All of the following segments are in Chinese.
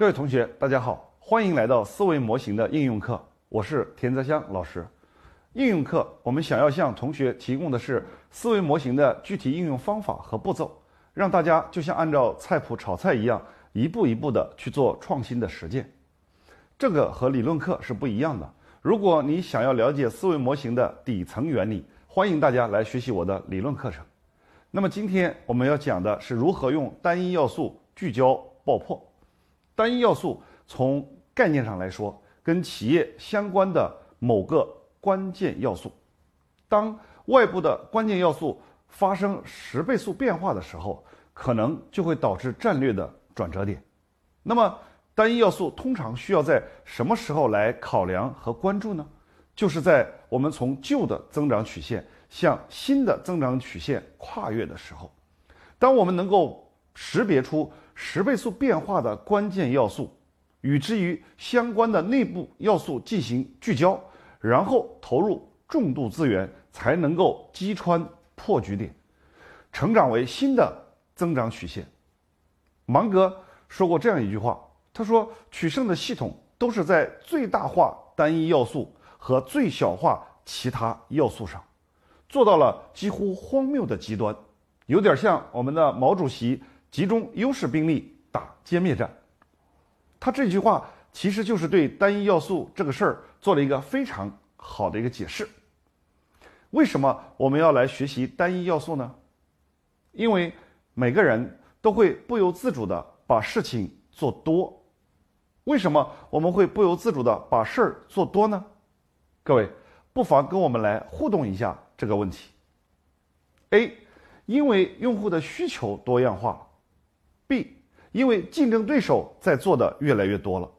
各位同学，大家好，欢迎来到思维模型的应用课，我是田泽香老师。应用课我们想要向同学提供的是思维模型的具体应用方法和步骤，让大家就像按照菜谱炒菜一样，一步一步的去做创新的实践。这个和理论课是不一样的。如果你想要了解思维模型的底层原理，欢迎大家来学习我的理论课程。那么今天我们要讲的是如何用单一要素聚焦爆破。单一要素从概念上来说，跟企业相关的某个关键要素。当外部的关键要素发生十倍速变化的时候，可能就会导致战略的转折点。那么，单一要素通常需要在什么时候来考量和关注呢？就是在我们从旧的增长曲线向新的增长曲线跨越的时候，当我们能够识别出。十倍速变化的关键要素，与之于相关的内部要素进行聚焦，然后投入重度资源，才能够击穿破局点，成长为新的增长曲线。芒格说过这样一句话，他说：“取胜的系统都是在最大化单一要素和最小化其他要素上，做到了几乎荒谬的极端，有点像我们的毛主席。”集中优势兵力打歼灭战，他这句话其实就是对单一要素这个事儿做了一个非常好的一个解释。为什么我们要来学习单一要素呢？因为每个人都会不由自主的把事情做多。为什么我们会不由自主的把事儿做多呢？各位不妨跟我们来互动一下这个问题。A，因为用户的需求多样化。B，因为竞争对手在做的越来越多了。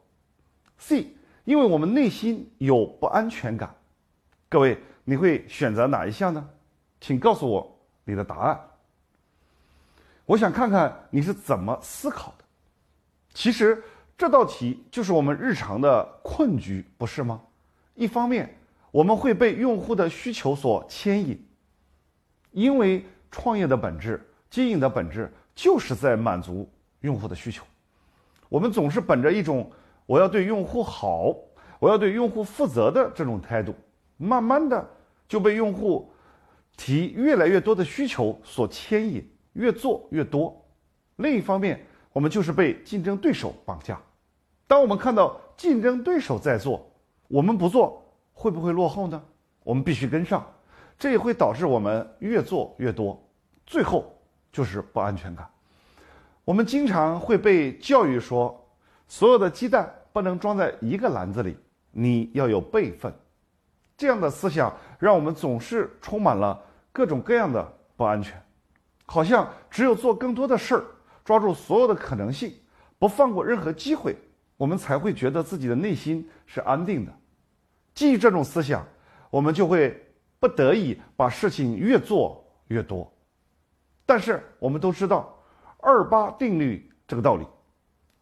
C，因为我们内心有不安全感。各位，你会选择哪一项呢？请告诉我你的答案。我想看看你是怎么思考的。其实这道题就是我们日常的困局，不是吗？一方面，我们会被用户的需求所牵引，因为创业的本质、经营的本质。就是在满足用户的需求，我们总是本着一种我要对用户好，我要对用户负责的这种态度，慢慢的就被用户提越来越多的需求所牵引，越做越多。另一方面，我们就是被竞争对手绑架。当我们看到竞争对手在做，我们不做会不会落后呢？我们必须跟上，这也会导致我们越做越多，最后。就是不安全感。我们经常会被教育说，所有的鸡蛋不能装在一个篮子里，你要有备份。这样的思想让我们总是充满了各种各样的不安全，好像只有做更多的事儿，抓住所有的可能性，不放过任何机会，我们才会觉得自己的内心是安定的。基于这种思想，我们就会不得已把事情越做越多。但是我们都知道，二八定律这个道理，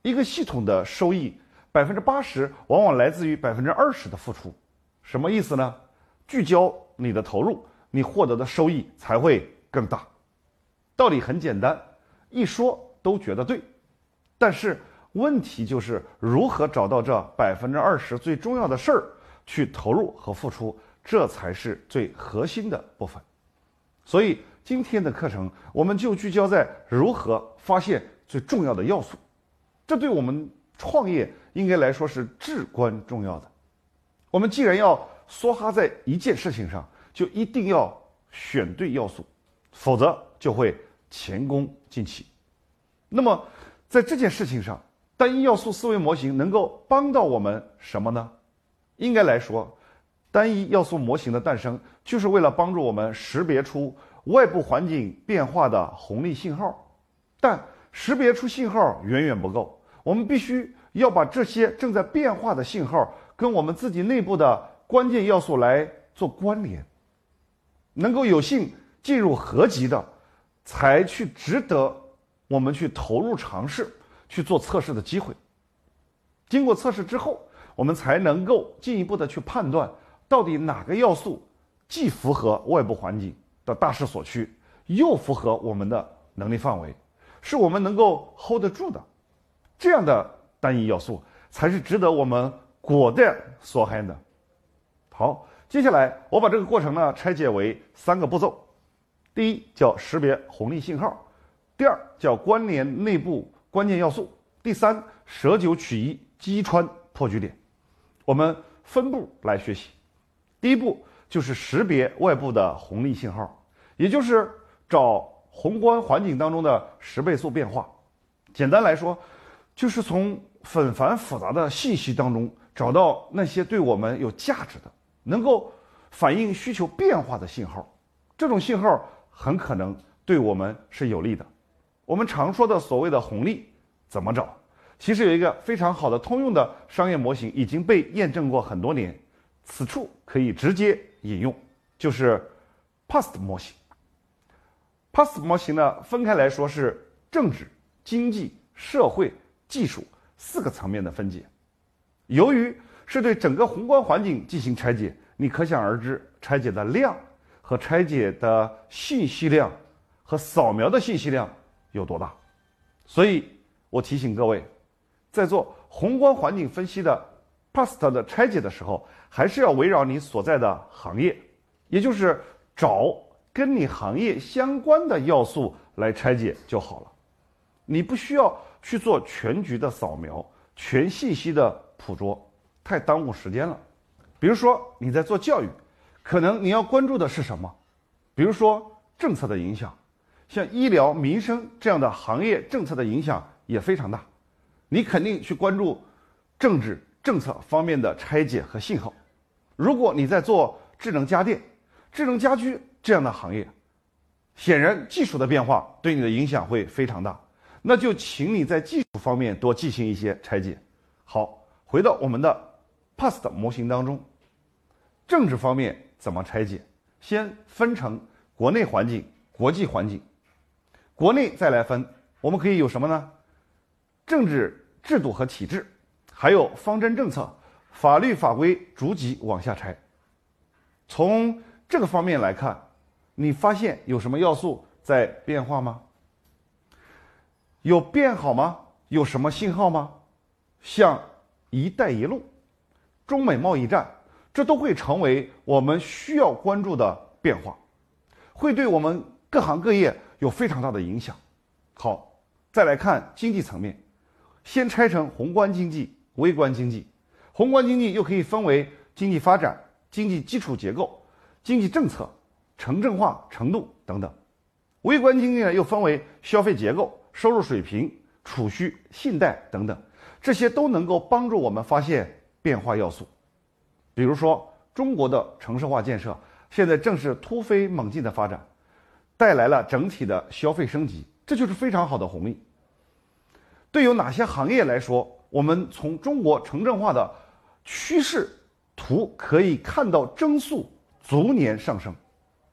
一个系统的收益百分之八十往往来自于百分之二十的付出，什么意思呢？聚焦你的投入，你获得的收益才会更大。道理很简单，一说都觉得对，但是问题就是如何找到这百分之二十最重要的事儿去投入和付出，这才是最核心的部分。所以。今天的课程，我们就聚焦在如何发现最重要的要素，这对我们创业应该来说是至关重要的。我们既然要梭哈在一件事情上，就一定要选对要素，否则就会前功尽弃。那么，在这件事情上，单一要素思维模型能够帮到我们什么呢？应该来说，单一要素模型的诞生，就是为了帮助我们识别出。外部环境变化的红利信号，但识别出信号远远不够，我们必须要把这些正在变化的信号跟我们自己内部的关键要素来做关联，能够有幸进入合集的，才去值得我们去投入尝试去做测试的机会。经过测试之后，我们才能够进一步的去判断，到底哪个要素既符合外部环境。大势所趋，又符合我们的能力范围，是我们能够 hold 得住的。这样的单一要素，才是值得我们果断所害的。好，接下来我把这个过程呢拆解为三个步骤：第一叫识别红利信号，第二叫关联内部关键要素，第三舍九取一击穿破局点。我们分步来学习。第一步就是识别外部的红利信号，也就是找宏观环境当中的十倍速变化。简单来说，就是从纷繁复杂的信息当中找到那些对我们有价值的、能够反映需求变化的信号。这种信号很可能对我们是有利的。我们常说的所谓的红利怎么找？其实有一个非常好的通用的商业模型，已经被验证过很多年。此处可以直接引用，就是 PAST 模型。PAST 模型呢，分开来说是政治、经济、社会、技术四个层面的分解。由于是对整个宏观环境进行拆解，你可想而知，拆解的量和拆解的信息量和扫描的信息量有多大。所以我提醒各位，在做宏观环境分析的。PAST 的拆解的时候，还是要围绕你所在的行业，也就是找跟你行业相关的要素来拆解就好了。你不需要去做全局的扫描、全信息的捕捉，太耽误时间了。比如说你在做教育，可能你要关注的是什么？比如说政策的影响，像医疗、民生这样的行业政策的影响也非常大，你肯定去关注政治。政策方面的拆解和信号，如果你在做智能家电、智能家居这样的行业，显然技术的变化对你的影响会非常大，那就请你在技术方面多进行一些拆解。好，回到我们的 PAST 模型当中，政治方面怎么拆解？先分成国内环境、国际环境，国内再来分，我们可以有什么呢？政治制度和体制。还有方针政策、法律法规，逐级往下拆。从这个方面来看，你发现有什么要素在变化吗？有变好吗？有什么信号吗？像“一带一路”、中美贸易战，这都会成为我们需要关注的变化，会对我们各行各业有非常大的影响。好，再来看经济层面，先拆成宏观经济。微观经济、宏观经济又可以分为经济发展、经济基础结构、经济政策、城镇化程度等等；微观经济呢又分为消费结构、收入水平、储蓄、信贷等等，这些都能够帮助我们发现变化要素。比如说，中国的城市化建设现在正是突飞猛进的发展，带来了整体的消费升级，这就是非常好的红利。对有哪些行业来说？我们从中国城镇化的趋势图可以看到增速逐年上升，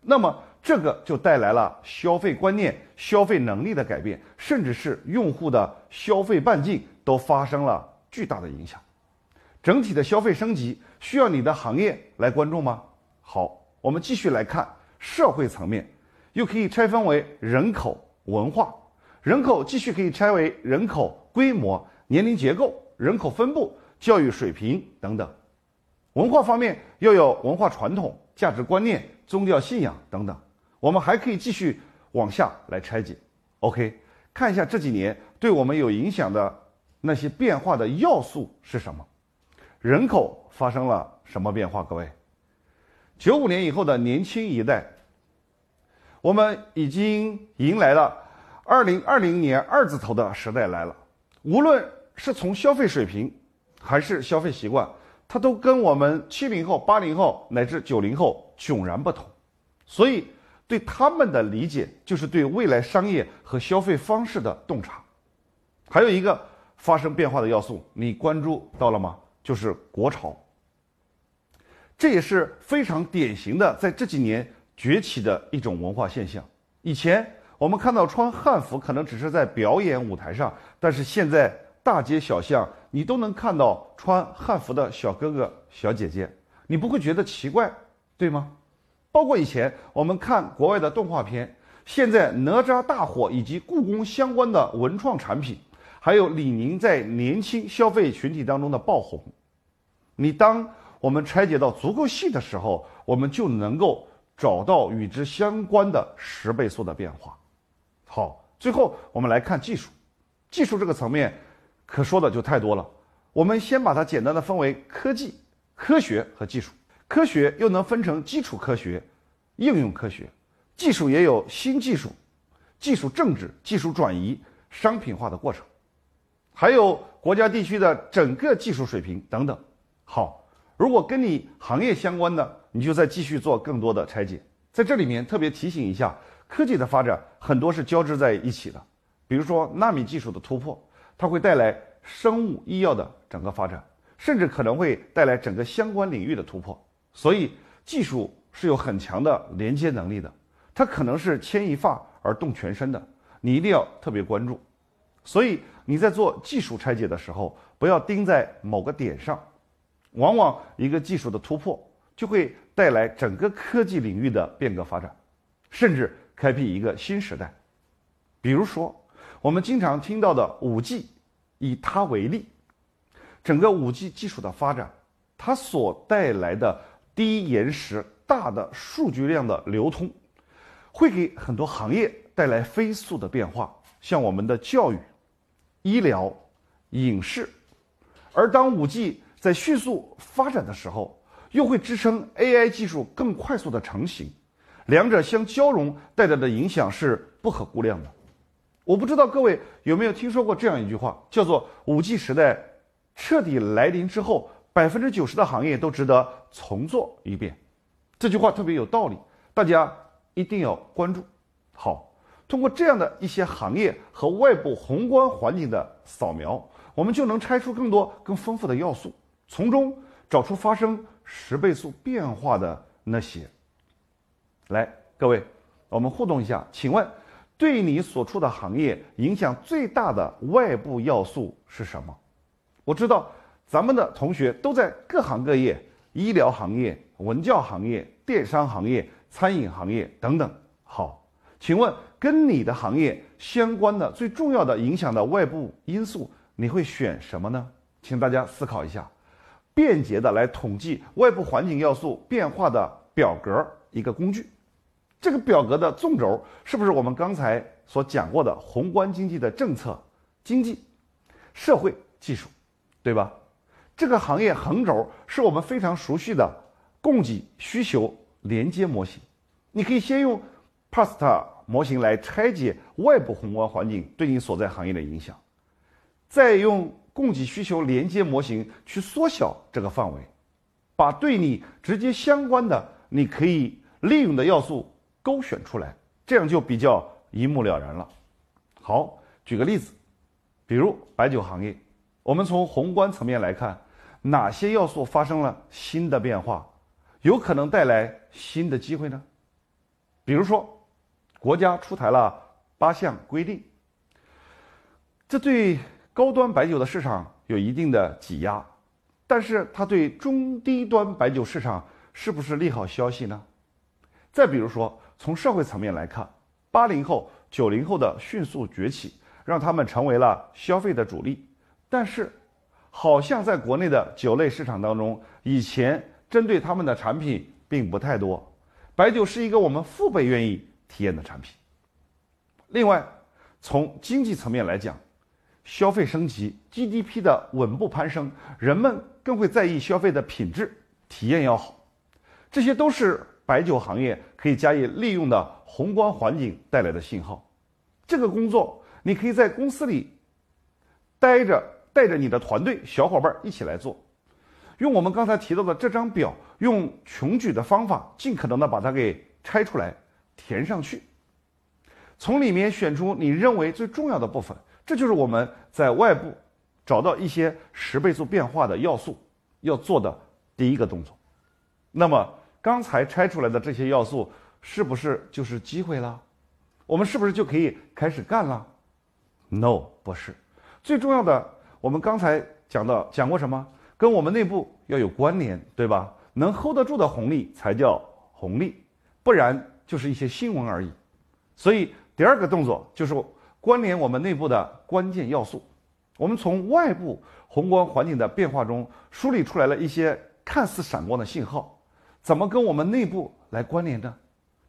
那么这个就带来了消费观念、消费能力的改变，甚至是用户的消费半径都发生了巨大的影响。整体的消费升级需要你的行业来关注吗？好，我们继续来看社会层面，又可以拆分为人口、文化。人口继续可以拆为人口规模。年龄结构、人口分布、教育水平等等，文化方面又有文化传统、价值观念、宗教信仰等等。我们还可以继续往下来拆解。OK，看一下这几年对我们有影响的那些变化的要素是什么？人口发生了什么变化？各位，九五年以后的年轻一代，我们已经迎来了二零二零年二字头的时代来了，无论。是从消费水平，还是消费习惯，它都跟我们七零后、八零后乃至九零后迥然不同，所以对他们的理解就是对未来商业和消费方式的洞察。还有一个发生变化的要素，你关注到了吗？就是国潮。这也是非常典型的在这几年崛起的一种文化现象。以前我们看到穿汉服可能只是在表演舞台上，但是现在。大街小巷，你都能看到穿汉服的小哥哥、小姐姐，你不会觉得奇怪，对吗？包括以前我们看国外的动画片，现在哪吒大火以及故宫相关的文创产品，还有李宁在年轻消费群体当中的爆红。你当我们拆解到足够细的时候，我们就能够找到与之相关的十倍速的变化。好，最后我们来看技术，技术这个层面可说的就太多了。我们先把它简单的分为科技、科学和技术。科学又能分成基础科学、应用科学，技术也有新技术、技术政治、技术转移、商品化的过程，还有国家地区的整个技术水平等等。好，如果跟你行业相关的，你就再继续做更多的拆解。在这里面特别提醒一下，科技的发展很多是交织在一起的，比如说纳米技术的突破，它会带来生物医药的整个发展，甚至可能会带来整个相关领域的突破。所以，技术是有很强的连接能力的，它可能是牵一发而动全身的，你一定要特别关注。所以你在做技术拆解的时候，不要盯在某个点上，往往一个技术的突破就会带来整个科技领域的变革发展，甚至开辟一个新时代。比如说，我们经常听到的五 G，以它为例，整个五 G 技术的发展，它所带来的。低延时、大的数据量的流通，会给很多行业带来飞速的变化，像我们的教育、医疗、影视。而当五 G 在迅速发展的时候，又会支撑 AI 技术更快速的成型，两者相交融带来的影响是不可估量的。我不知道各位有没有听说过这样一句话，叫做“五 G 时代彻底来临之后”。百分之九十的行业都值得重做一遍，这句话特别有道理，大家一定要关注。好，通过这样的一些行业和外部宏观环境的扫描，我们就能拆出更多更丰富的要素，从中找出发生十倍速变化的那些。来，各位，我们互动一下，请问，对你所处的行业影响最大的外部要素是什么？我知道。咱们的同学都在各行各业，医疗行业、文教行业、电商行业、餐饮行业等等。好，请问跟你的行业相关的最重要的影响的外部因素，你会选什么呢？请大家思考一下，便捷的来统计外部环境要素变化的表格一个工具。这个表格的纵轴是不是我们刚才所讲过的宏观经济的政策、经济、社会、技术，对吧？这个行业横轴是我们非常熟悉的供给需求连接模型。你可以先用 PAST 模型来拆解外部宏观环境对你所在行业的影响，再用供给需求连接模型去缩小这个范围，把对你直接相关的你可以利用的要素勾选出来，这样就比较一目了然了。好，举个例子，比如白酒行业，我们从宏观层面来看。哪些要素发生了新的变化，有可能带来新的机会呢？比如说，国家出台了八项规定，这对高端白酒的市场有一定的挤压，但是它对中低端白酒市场是不是利好消息呢？再比如说，从社会层面来看，八零后、九零后的迅速崛起，让他们成为了消费的主力，但是。好像在国内的酒类市场当中，以前针对他们的产品并不太多。白酒是一个我们父辈愿意体验的产品。另外，从经济层面来讲，消费升级、GDP 的稳步攀升，人们更会在意消费的品质、体验要好。这些都是白酒行业可以加以利用的宏观环境带来的信号。这个工作，你可以在公司里待着。带着你的团队小伙伴一起来做，用我们刚才提到的这张表，用穷举的方法，尽可能的把它给拆出来，填上去，从里面选出你认为最重要的部分，这就是我们在外部找到一些十倍速变化的要素要做的第一个动作。那么刚才拆出来的这些要素，是不是就是机会了？我们是不是就可以开始干了？No，不是，最重要的。我们刚才讲到讲过什么？跟我们内部要有关联，对吧？能 hold 得住的红利才叫红利，不然就是一些新闻而已。所以第二个动作就是关联我们内部的关键要素。我们从外部宏观环境的变化中梳理出来了一些看似闪光的信号，怎么跟我们内部来关联呢？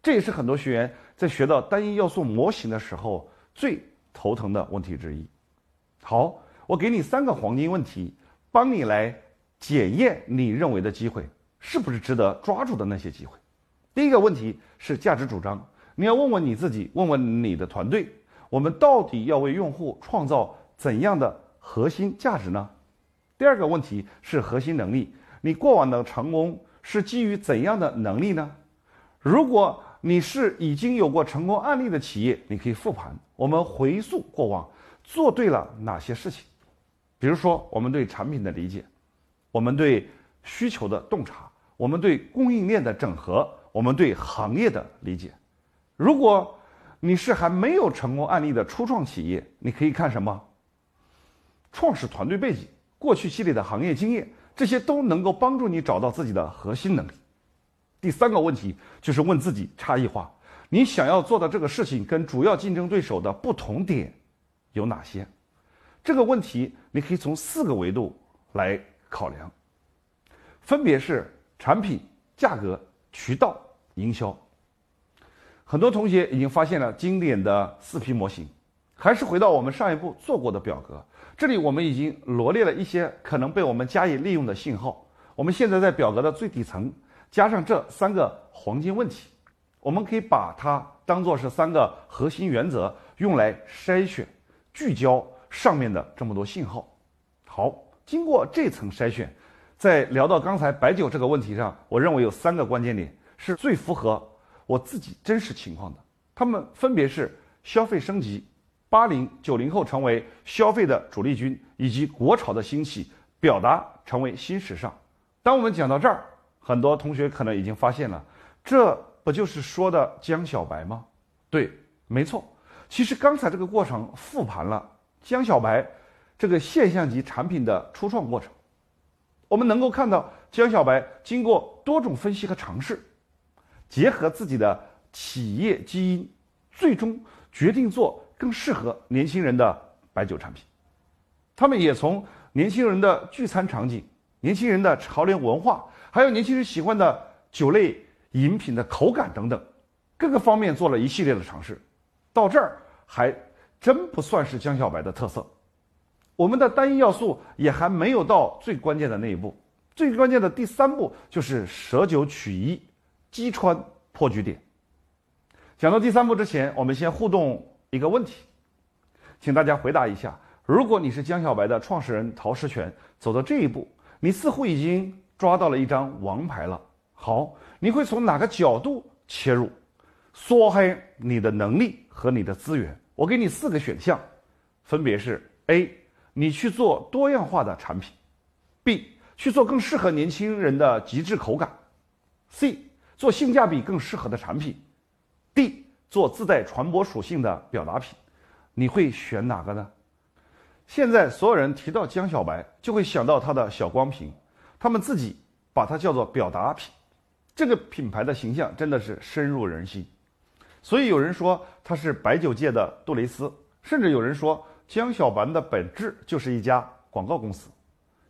这也是很多学员在学到单一要素模型的时候最头疼的问题之一。好，我给你三个黄金问题，帮你来检验你认为的机会是不是值得抓住的那些机会。第一个问题是价值主张，你要问问你自己，问问你的团队，我们到底要为用户创造怎样的核心价值呢？第二个问题是核心能力，你过往的成功是基于怎样的能力呢？如果你是已经有过成功案例的企业，你可以复盘，我们回溯过往做对了哪些事情，比如说我们对产品的理解，我们对需求的洞察，我们对供应链的整合。我们对行业的理解，如果你是还没有成功案例的初创企业，你可以看什么？创始团队背景、过去积累的行业经验，这些都能够帮助你找到自己的核心能力。第三个问题就是问自己差异化，你想要做的这个事情跟主要竞争对手的不同点有哪些？这个问题你可以从四个维度来考量，分别是产品、价格。渠道营销，很多同学已经发现了经典的四 P 模型。还是回到我们上一步做过的表格，这里我们已经罗列了一些可能被我们加以利用的信号。我们现在在表格的最底层加上这三个黄金问题，我们可以把它当做是三个核心原则，用来筛选、聚焦上面的这么多信号。好，经过这层筛选。在聊到刚才白酒这个问题上，我认为有三个关键点是最符合我自己真实情况的。他们分别是消费升级、八零九零后成为消费的主力军，以及国潮的兴起，表达成为新时尚。当我们讲到这儿，很多同学可能已经发现了，这不就是说的江小白吗？对，没错。其实刚才这个过程复盘了江小白这个现象级产品的初创过程。我们能够看到江小白经过多种分析和尝试，结合自己的企业基因，最终决定做更适合年轻人的白酒产品。他们也从年轻人的聚餐场景、年轻人的潮流文化，还有年轻人喜欢的酒类饮品的口感等等各个方面做了一系列的尝试。到这儿还真不算是江小白的特色。我们的单一要素也还没有到最关键的那一步，最关键的第三步就是舍九取一，击穿破局点。讲到第三步之前，我们先互动一个问题，请大家回答一下：如果你是江小白的创始人陶石泉，走到这一步，你似乎已经抓到了一张王牌了。好，你会从哪个角度切入，缩黑你的能力和你的资源？我给你四个选项，分别是 A。你去做多样化的产品，B 去做更适合年轻人的极致口感，C 做性价比更适合的产品，D 做自带传播属性的表达品，你会选哪个呢？现在所有人提到江小白，就会想到他的小光瓶，他们自己把它叫做表达品，这个品牌的形象真的是深入人心，所以有人说他是白酒界的杜蕾斯，甚至有人说。江小白的本质就是一家广告公司，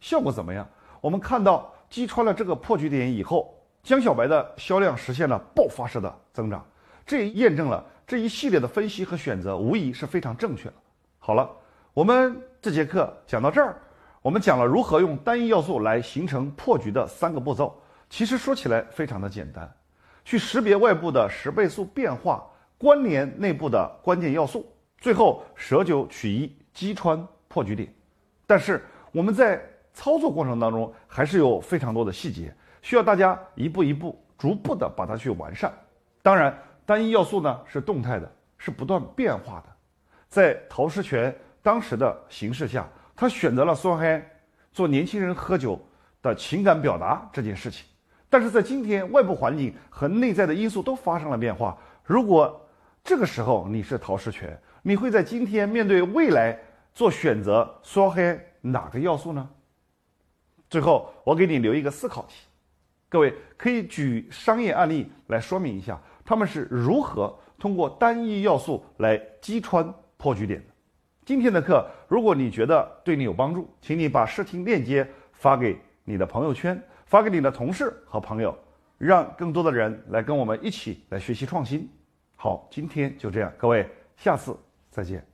效果怎么样？我们看到击穿了这个破局点以后，江小白的销量实现了爆发式的增长，这也验证了这一系列的分析和选择无疑是非常正确的。好了，我们这节课讲到这儿，我们讲了如何用单一要素来形成破局的三个步骤。其实说起来非常的简单，去识别外部的十倍速变化，关联内部的关键要素。最后舍九取一，击穿破局点。但是我们在操作过程当中，还是有非常多的细节，需要大家一步一步、逐步的把它去完善。当然，单一要素呢是动态的，是不断变化的。在陶石泉当时的形势下，他选择了酸嗨做年轻人喝酒的情感表达这件事情。但是在今天，外部环境和内在的因素都发生了变化。如果这个时候你是陶石泉，你会在今天面对未来做选择，说黑哪个要素呢？最后，我给你留一个思考题，各位可以举商业案例来说明一下，他们是如何通过单一要素来击穿破局点的。今天的课，如果你觉得对你有帮助，请你把视听链接发给你的朋友圈，发给你的同事和朋友，让更多的人来跟我们一起来学习创新。好，今天就这样，各位，下次再见。